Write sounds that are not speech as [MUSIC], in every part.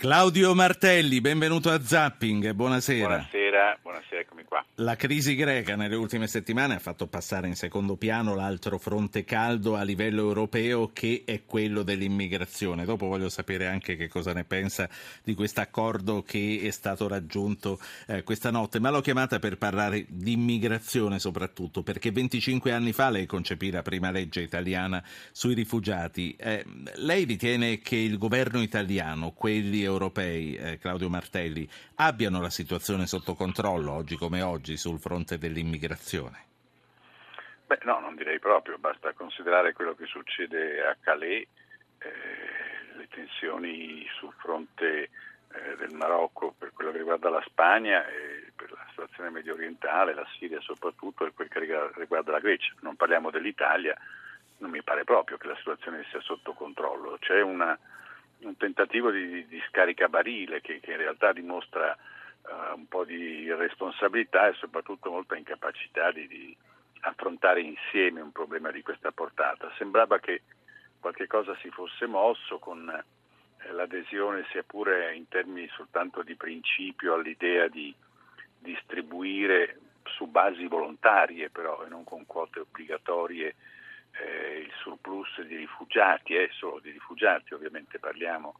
Claudio Martelli, benvenuto a Zapping, buonasera. Buonasera, buonasera. La crisi greca nelle ultime settimane ha fatto passare in secondo piano l'altro fronte caldo a livello europeo che è quello dell'immigrazione. Dopo voglio sapere anche che cosa ne pensa di questo accordo che è stato raggiunto eh, questa notte, ma l'ho chiamata per parlare di immigrazione soprattutto, perché 25 anni fa lei concepì la prima legge italiana sui rifugiati. Eh, lei ritiene che il governo italiano, quelli europei, eh, Claudio Martelli, abbiano la situazione sotto controllo oggi come oggi sul fronte dell'immigrazione? Beh, no, non direi proprio, basta considerare quello che succede a Calais, eh, le tensioni sul fronte eh, del Marocco per quello che riguarda la Spagna e per la situazione medio orientale, la Siria soprattutto e quel che riguarda la Grecia. Non parliamo dell'Italia, non mi pare proprio che la situazione sia sotto controllo. C'è una un tentativo di, di scaricabarile che, che, in realtà dimostra uh, un po' di irresponsabilità e soprattutto molta incapacità di, di, affrontare insieme un problema di questa portata. Sembrava che qualche cosa si fosse mosso con eh, l'adesione, sia pure in termini soltanto di principio, all'idea di distribuire su basi volontarie però e non con quote obbligatorie eh, il surplus di rifugiati, e eh, solo di rifugiati ovviamente parliamo,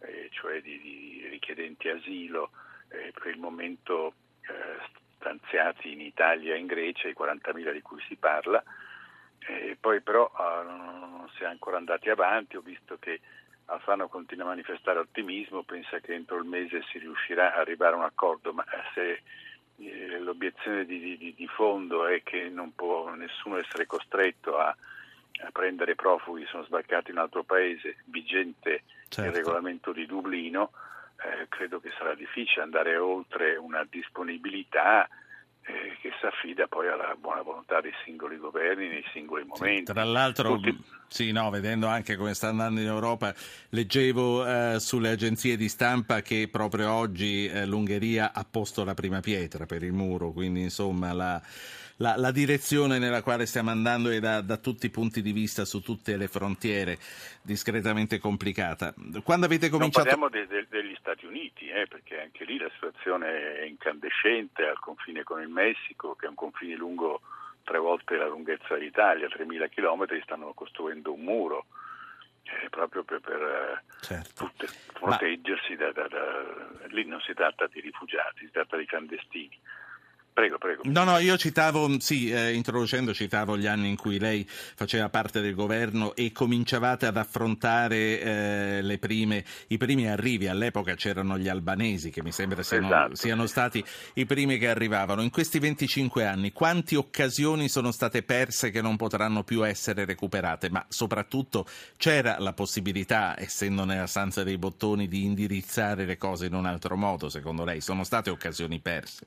eh, cioè di, di, richiedenti asilo, eh, per il momento eh, stanziati in Italia e in Grecia, i 40.000 di cui si parla, poi però ah, non si è ancora andati avanti, ho visto che Alfano continua a manifestare ottimismo, pensa che entro il mese si riuscirà a arrivare a un accordo, ma se l'obiezione di, di, di, fondo è che non può nessuno essere costretto a a prendere profughi sono sbarcati in un altro paese, vigente certo. il regolamento di Dublino, eh, credo che sarà difficile andare oltre una disponibilità eh, che si affida poi alla buona volontà dei singoli governi nei singoli momenti. Sì, tra l'altro, Tutti... sì, no, vedendo anche come sta andando in Europa, leggevo eh, sulle agenzie di stampa che proprio oggi eh, l'Ungheria ha posto la prima pietra per il muro, quindi insomma la la, la direzione nella quale stiamo andando è da, da, tutti i punti di vista, su tutte le frontiere, discretamente complicata. Quando avete cominciato... Non parliamo de, de, degli Stati Uniti, eh, perché anche lì la situazione è incandescente al confine con il Messico, che è un confine lungo tre volte la lunghezza dell'Italia, 3.000 km, stanno costruendo un muro. Eh, proprio per, per certo. proteggersi Ma... da, da, da, lì non si tratta di rifugiati, si tratta di clandestini. Prego, prego. No, no, io citavo, sì, eh, introducendo, citavo gli anni in cui lei faceva parte del governo e cominciavate ad affrontare eh, prime, i primi arrivi. All'epoca c'erano gli albanesi, che mi sembra siano, esatto, siano stati i primi che arrivavano. In questi 25 anni, quante occasioni sono state perse che non potranno più essere recuperate? Ma soprattutto c'era la possibilità, essendo nella stanza dei bottoni, di indirizzare le cose in un altro modo, secondo lei? Sono state occasioni perse?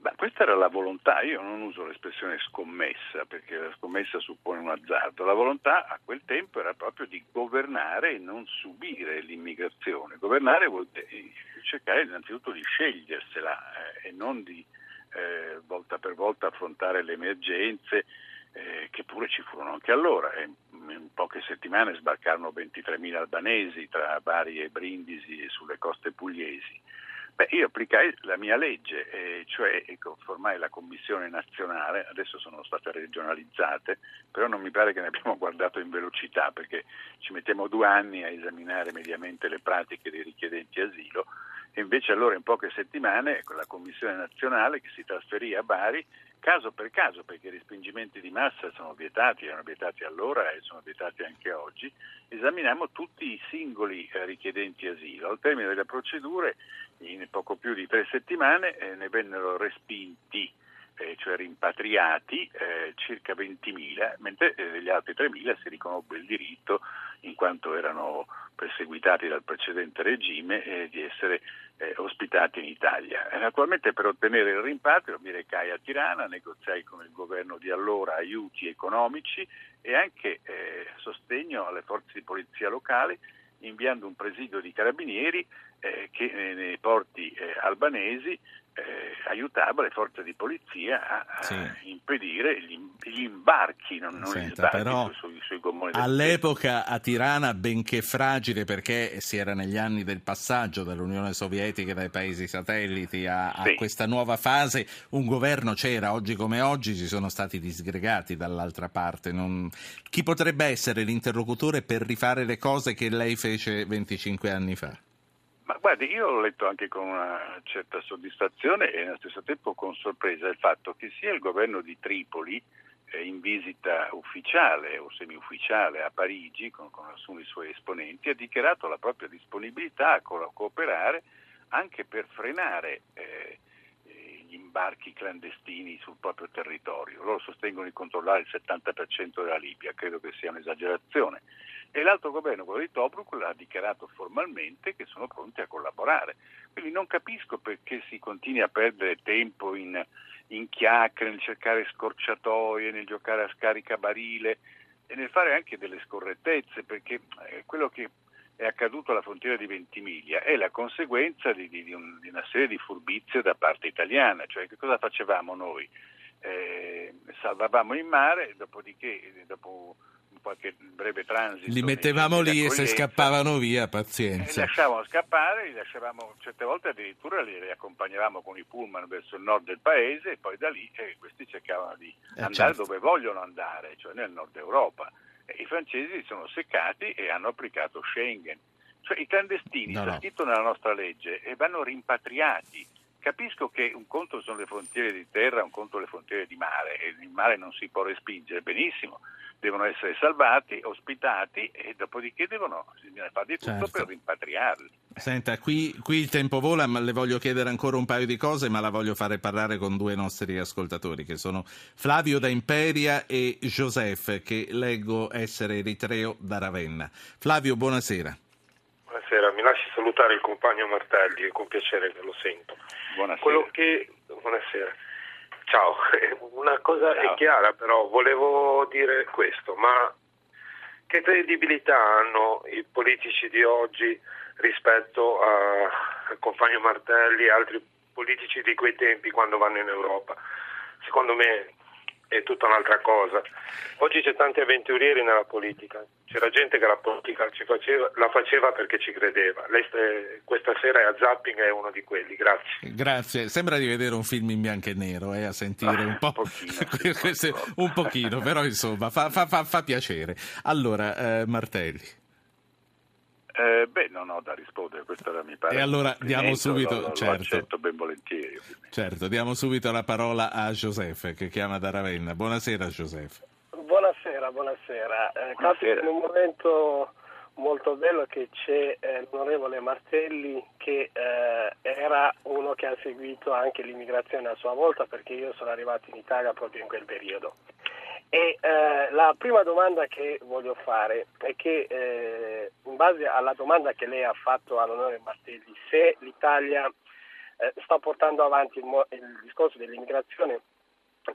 Beh, questa era la volontà, io non uso l'espressione scommessa perché la scommessa suppone un azzardo, la volontà a quel tempo era proprio di governare e non subire l'immigrazione. Governare vuol dire cercare innanzitutto di scegliersela eh, e non di eh, volta per volta affrontare le emergenze eh, che pure ci furono anche allora. in poche settimane sbarcarono 23.000 albanesi tra Bari e Brindisi e sulle coste pugliesi Beh, io applicai la mia legge, eh, cioè ecco, formai la commissione nazionale, adesso sono state regionalizzate, però non mi pare che ne abbiamo guardato in velocità perché ci mettiamo due anni a esaminare mediamente le pratiche dei richiedenti asilo e invece allora in poche settimane con la commissione nazionale che si trasferì a Bari caso per caso, perché i respingimenti di massa sono vietati, erano vietati allora e sono vietati anche oggi, esaminiamo tutti i singoli eh, richiedenti asilo. Al termine delle procedure, in poco più di tre settimane, eh, ne vennero respinti eh, cioè rimpatriati, eh, circa 20.000, mentre eh, degli altri 3.000 si riconobbe il diritto, in quanto erano perseguitati dal precedente regime, eh, di essere eh, ospitati in Italia. Naturalmente per ottenere il rimpatrio mi recai a Tirana, negoziai con il governo di allora aiuti economici e anche eh, sostegno alle forze di polizia locali inviando un presidio di carabinieri eh, che nei porti eh, albanesi eh, aiutava le forze di polizia a, sì. a impedire gli, gli, imbarchi, non, non Senta, gli sbarchi però sui, sui gommoni All'epoca a Tirana, benché fragile perché si era negli anni del passaggio dall'Unione Sovietica dai paesi satelliti a, sì. a, questa nuova fase, un governo c'era, oggi come oggi ci sono stati disgregati dall'altra parte. Non... Chi potrebbe essere l'interlocutore per rifare le cose che lei fece 25 anni fa? Ma guardi, io ho letto anche con una certa soddisfazione e allo stesso tempo con sorpresa il fatto che sia il governo di Tripoli eh, in visita ufficiale o semi-ufficiale a Parigi con, con, alcuni suoi esponenti ha dichiarato la propria disponibilità a, co- a cooperare anche per frenare eh, gli imbarchi clandestini sul proprio territorio. Loro sostengono di controllare il 70% della Libia, credo che sia un'esagerazione e l'altro governo, quello di Tobruk, ha dichiarato formalmente che sono pronti a collaborare. Quindi non capisco perché si continui a perdere tempo in, in chiacchiere, nel cercare scorciatoie, nel giocare a scaricabarile e nel fare anche delle scorrettezze, perché eh, quello che è accaduto alla frontiera di Ventimiglia è la conseguenza di, di, di, un, di una serie di furbizie da parte italiana, cioè che cosa facevamo noi? Eh, salvavamo in mare, dopodiché dopo qualche breve transito. Li mettevamo lì e se scappavano via, pazienza. Li lasciavamo scappare, li lasciavamo, certe volte addirittura li, li, accompagnavamo con i pullman verso il nord del paese e poi da lì eh, questi cercavano di eh, andare certo. dove vogliono andare, cioè nel nord Europa. I francesi si sono seccati e hanno applicato Schengen. Cioè i clandestini, no, no. scritto nella nostra legge, e vanno rimpatriati. Capisco che un conto sono le frontiere di terra, un conto le frontiere di mare, e il mare non si può respingere, benissimo, devono essere salvati, ospitati e dopodiché devono fare di tutto certo. per rimpatriarli. Senta, qui, qui, il tempo vola, ma le voglio chiedere ancora un paio di cose, ma la voglio fare parlare con due nostri ascoltatori, che sono Flavio da Imperia e Joseph, che leggo essere eritreo da Ravenna. Flavio, buonasera. Buonasera, mi lasci salutare il compagno Martelli, è con piacere che lo sento. Buonasera. Quello che... Buonasera. Ciao, [LAUGHS] una cosa Ciao. è chiara però, volevo dire questo, ma che credibilità hanno i politici di oggi rispetto al compagno Martelli e altri politici di quei tempi quando vanno in Europa? Secondo me è tutta un'altra cosa. Oggi c'è tanti avventurieri nella politica, c'era gente che la politica faceva, la faceva perché ci credeva. Lei st- questa sera è a Zapping è uno di quelli, grazie. Grazie, sembra di vedere un film in bianco e nero, eh, a sentire ah, un [LAUGHS] po'. [LAUGHS] Pochino, un pochino però insomma fa, fa, fa, fa piacere. Allora, eh, Martelli. Eh, beh, non ho da rispondere, questo era mi pare. E allora diamo subito, lo, certo. Lo volentieri. Ovviamente. Certo, diamo subito la parola a Joseph che chiama da Ravenna. Buonasera Joseph. Buonasera, buonasera. Eh, buonasera. in un momento molto bello che c'è eh, l'onorevole Martelli che eh, era uno che ha seguito anche l'immigrazione a sua volta perché io sono arrivato in Italia proprio in quel periodo. E eh, la prima domanda che voglio fare è che eh, in base alla domanda che lei ha fatto all'onore Martelli, se l'Italia eh, sta portando avanti il, mo- il, discorso dell'immigrazione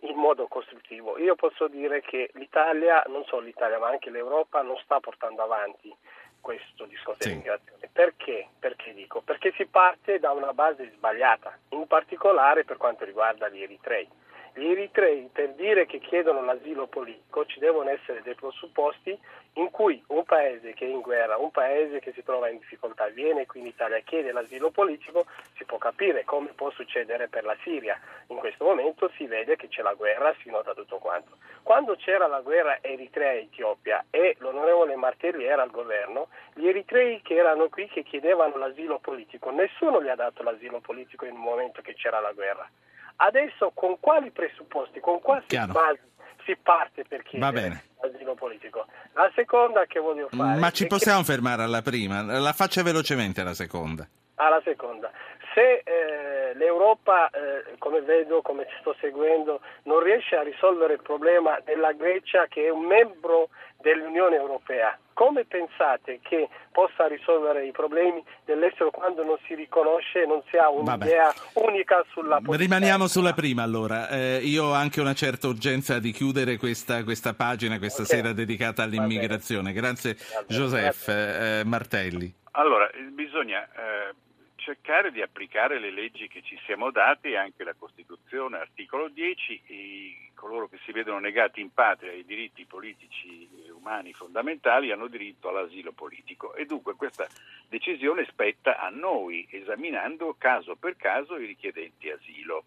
in modo costruttivo, io posso dire che l'Italia, non solo l'Italia ma anche l'Europa, non sta portando avanti questo discorso sì. dell'immigrazione. Perché? Perché dico? Perché si parte da una base sbagliata, in particolare per quanto riguarda gli eritrei gli eritrei per dire che chiedono l'asilo politico ci devono essere dei presupposti in cui un paese che è in guerra, un paese che si trova in difficoltà viene qui in Italia e chiede l'asilo politico, si può capire come può succedere per la Siria. In questo momento si vede che c'è la guerra, si nota tutto quanto. Quando c'era la guerra Eritrea-Etiopia e l'onorevole Martelli era al governo, gli eritrei che erano qui che chiedevano l'asilo politico, nessuno gli ha dato l'asilo politico in un momento che c'era la guerra. Adesso con quali presupposti, con quali basi si parte per chiedere l'asilo politico? La seconda che voglio fare... Ma ci possiamo che... fermare alla prima? La faccia velocemente la seconda. Alla seconda. Se eh, l'Europa, eh, come vedo, come ci sto seguendo, non riesce a risolvere il problema della Grecia che è un membro dell'Unione Europea, come pensate che possa risolvere i problemi dell'estero quando non si riconosce e non si ha un'idea Vabbè. unica sulla politica? Rimaniamo sulla prima allora. Eh, io ho anche una certa urgenza di chiudere questa, questa pagina questa okay. sera dedicata all'immigrazione. Grazie Joseph eh, Martelli. Allora, bisogna eh, cercare di applicare le leggi che ci siamo date, anche la Costituzione, articolo 10, e coloro che si vedono negati in patria i diritti politici e umani fondamentali hanno diritto all'asilo politico e dunque questa decisione spetta a noi, esaminando caso per caso i richiedenti asilo.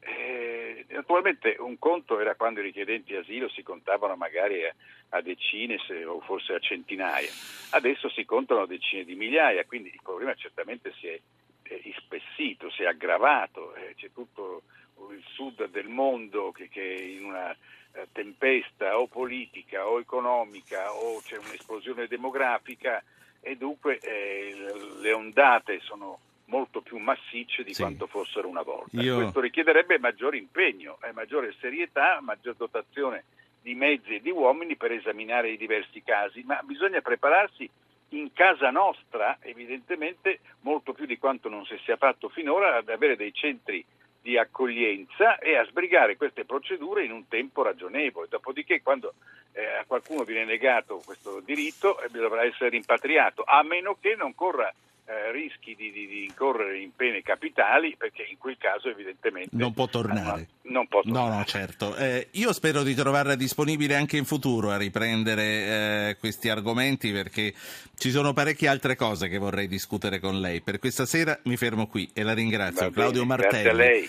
Eh, naturalmente un conto era quando i richiedenti asilo si contavano magari a, a decine se, o forse a centinaia, adesso si contano decine di migliaia, quindi il problema certamente si è eh, ispessito, si è aggravato, eh, c'è tutto sud del mondo che, che in una eh, tempesta o politica o economica o c'è un'esplosione demografica e dunque eh, le ondate sono molto più massicce di sì. quanto fossero una volta. Io... Questo richiederebbe maggiore impegno, eh, maggiore serietà, maggior dotazione di mezzi e di uomini per esaminare i diversi casi, ma bisogna prepararsi in casa nostra, evidentemente molto più di quanto non si sia fatto finora, ad avere dei centri di accoglienza e a sbrigare queste procedure in un tempo ragionevole. Dopodiché, quando eh, a qualcuno viene negato questo diritto, eh, dovrà essere rimpatriato, a meno che non corra eh, rischi di, di, di, incorrere in pene capitali perché in quel caso evidentemente non può tornare. Non può tornare. No, no, certo. Eh, io spero di trovarla disponibile anche in futuro a riprendere eh, questi argomenti perché ci sono parecchie altre cose che vorrei discutere con lei. Per questa sera mi fermo qui e la ringrazio. Bene, Claudio Martelli,